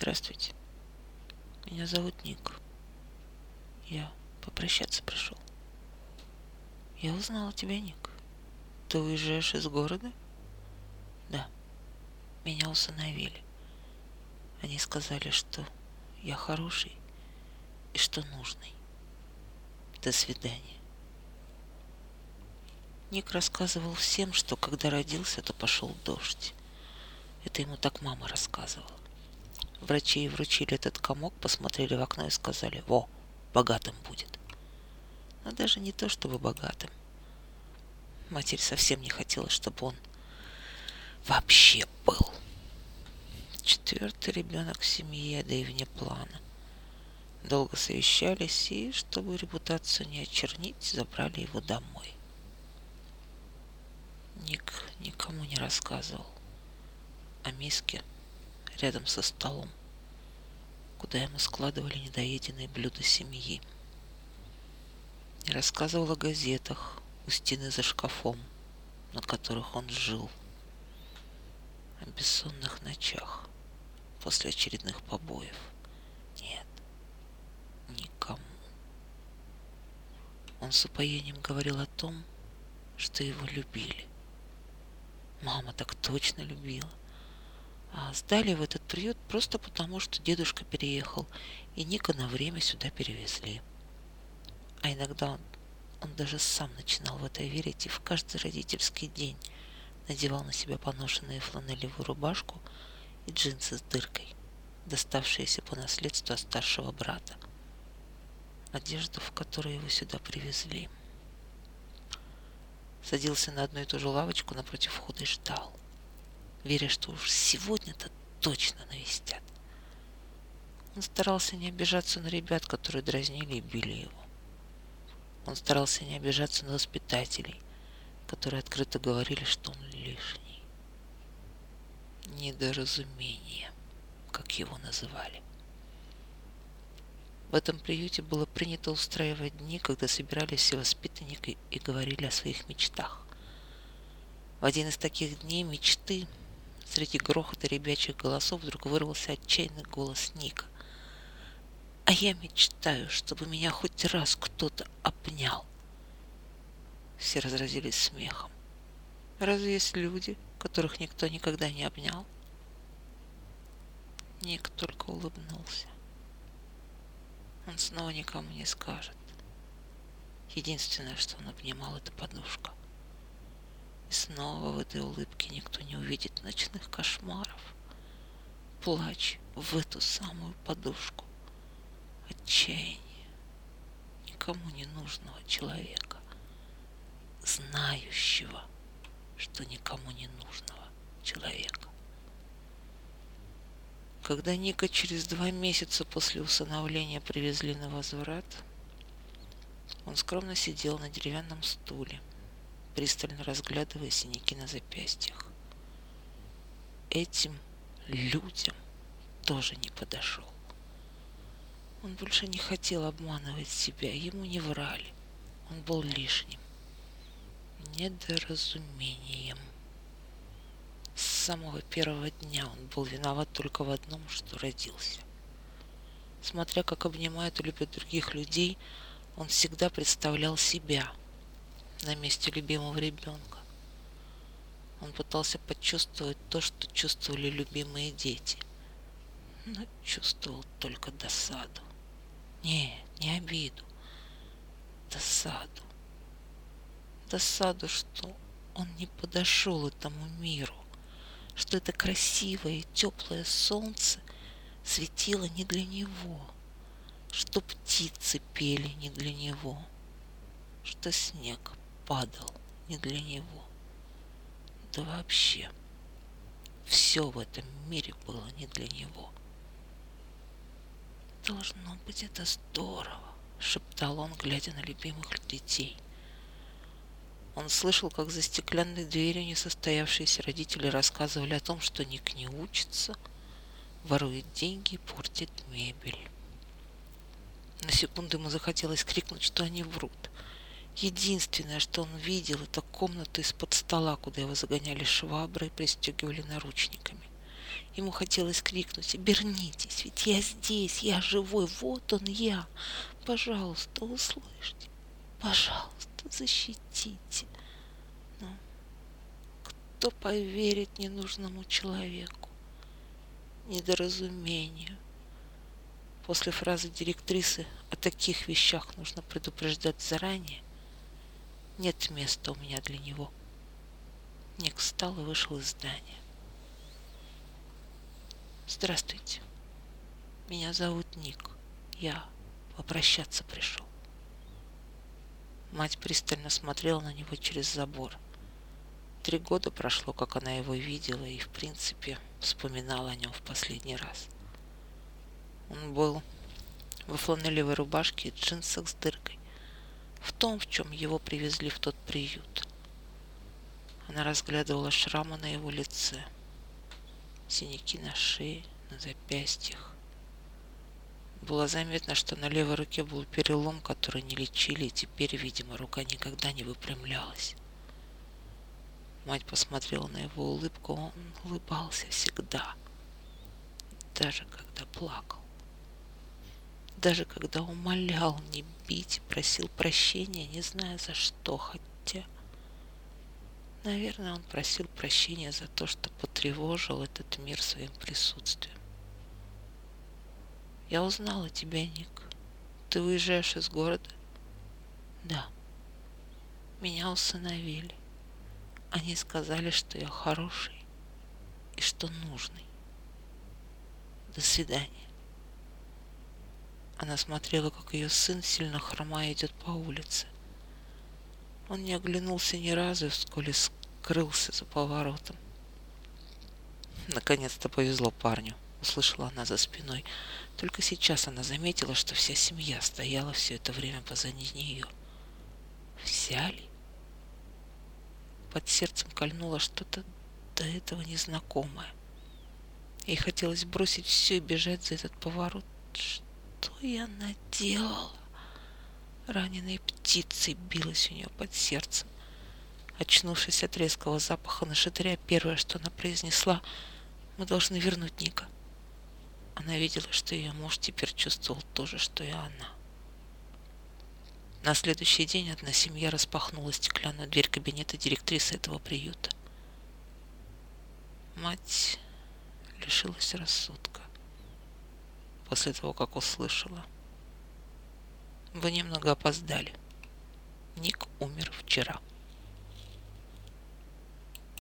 Здравствуйте. Меня зовут Ник. Я попрощаться пришел. Я узнала тебя, Ник. Ты уезжаешь из города? Да. Меня усыновили. Они сказали, что я хороший и что нужный. До свидания. Ник рассказывал всем, что когда родился, то пошел дождь. Это ему так мама рассказывала. Врачи вручили этот комок, посмотрели в окно и сказали, «Во, богатым будет». Но даже не то, чтобы богатым. Матерь совсем не хотела, чтобы он вообще был. Четвертый ребенок в семье, да и вне плана. Долго совещались и, чтобы репутацию не очернить, забрали его домой. Ник никому не рассказывал о миске рядом со столом, куда ему складывали недоеденные блюда семьи. Не рассказывал о газетах у стены за шкафом, на которых он жил, о бессонных ночах после очередных побоев. Нет, никому. Он с упоением говорил о том, что его любили. Мама так точно любила. А сдали в этот приют просто потому, что дедушка переехал, и Ника на время сюда перевезли. А иногда он, он даже сам начинал в это верить и в каждый родительский день надевал на себя поношенную фланелевую рубашку и джинсы с дыркой, доставшиеся по наследству от старшего брата. Одежду, в которой его сюда привезли. Садился на одну и ту же лавочку напротив входа и ждал – веря, что уж сегодня-то точно навестят. Он старался не обижаться на ребят, которые дразнили и били его. Он старался не обижаться на воспитателей, которые открыто говорили, что он лишний. Недоразумение, как его называли. В этом приюте было принято устраивать дни, когда собирались все воспитанники и говорили о своих мечтах. В один из таких дней мечты Среди грохота ребячих голосов вдруг вырвался отчаянный голос Ника. А я мечтаю, чтобы меня хоть раз кто-то обнял. Все разразились смехом. Разве есть люди, которых никто никогда не обнял? Ник только улыбнулся. Он снова никому не скажет. Единственное, что он обнимал, это подушка. И снова в этой улыбке никто не увидит ночных кошмаров. Плач в эту самую подушку. Отчаяние никому не нужного человека, знающего, что никому не нужного человека. Когда Ника через два месяца после усыновления привезли на возврат, он скромно сидел на деревянном стуле, пристально разглядывая синяки на запястьях. Этим людям тоже не подошел. Он больше не хотел обманывать себя, ему не врали. Он был лишним, недоразумением. С самого первого дня он был виноват только в одном, что родился. Смотря как обнимают и любят других людей, он всегда представлял себя – на месте любимого ребенка. Он пытался почувствовать то, что чувствовали любимые дети, но чувствовал только досаду. Не, не обиду, досаду. Досаду, что он не подошел этому миру, что это красивое теплое солнце светило не для него, что птицы пели не для него, что снег падал не для него. Да вообще, все в этом мире было не для него. Должно быть это здорово, шептал он, глядя на любимых детей. Он слышал, как за стеклянной дверью несостоявшиеся родители рассказывали о том, что Ник не учится, ворует деньги и портит мебель. На секунду ему захотелось крикнуть, что они врут — Единственное, что он видел, это комната из-под стола, куда его загоняли шваброй и пристегивали наручниками. Ему хотелось крикнуть «Обернитесь, ведь я здесь, я живой, вот он я! Пожалуйста, услышьте, пожалуйста, защитите!» Но кто поверит ненужному человеку, недоразумению? После фразы директрисы о таких вещах нужно предупреждать заранее. Нет места у меня для него. Ник встал и вышел из здания. Здравствуйте. Меня зовут Ник. Я попрощаться пришел. Мать пристально смотрела на него через забор. Три года прошло, как она его видела и, в принципе, вспоминала о нем в последний раз. Он был во фланелевой рубашке и джинсах с дыркой, в том, в чем его привезли в тот приют. Она разглядывала шрамы на его лице – синяки на шее, на запястьях. Было заметно, что на левой руке был перелом, который не лечили, и теперь, видимо, рука никогда не выпрямлялась. Мать посмотрела на его улыбку, он улыбался всегда, даже когда плакал. Даже когда умолял не бить, просил прощения, не зная за что, хотя Наверное, он просил прощения за то, что потревожил этот мир своим присутствием. Я узнала тебя, Ник. Ты уезжаешь из города? Да. Меня усыновили. Они сказали, что я хороший и что нужный. До свидания. Она смотрела, как ее сын, сильно хромая, идет по улице. Он не оглянулся ни разу и вскоре скрылся за поворотом. Наконец-то повезло парню, услышала она за спиной. Только сейчас она заметила, что вся семья стояла все это время позади нее. Вся ли? Под сердцем кольнуло что-то до этого незнакомое. Ей хотелось бросить все и бежать за этот поворот. Что я наделала? Раненой птицей билась у нее под сердцем. Очнувшись от резкого запаха на шатыря, первое, что она произнесла, «Мы должны вернуть Ника». Она видела, что ее муж теперь чувствовал то же, что и она. На следующий день одна семья распахнула стеклянную дверь кабинета директрисы этого приюта. Мать лишилась рассудка после того, как услышала. Вы немного опоздали. Ник умер вчера.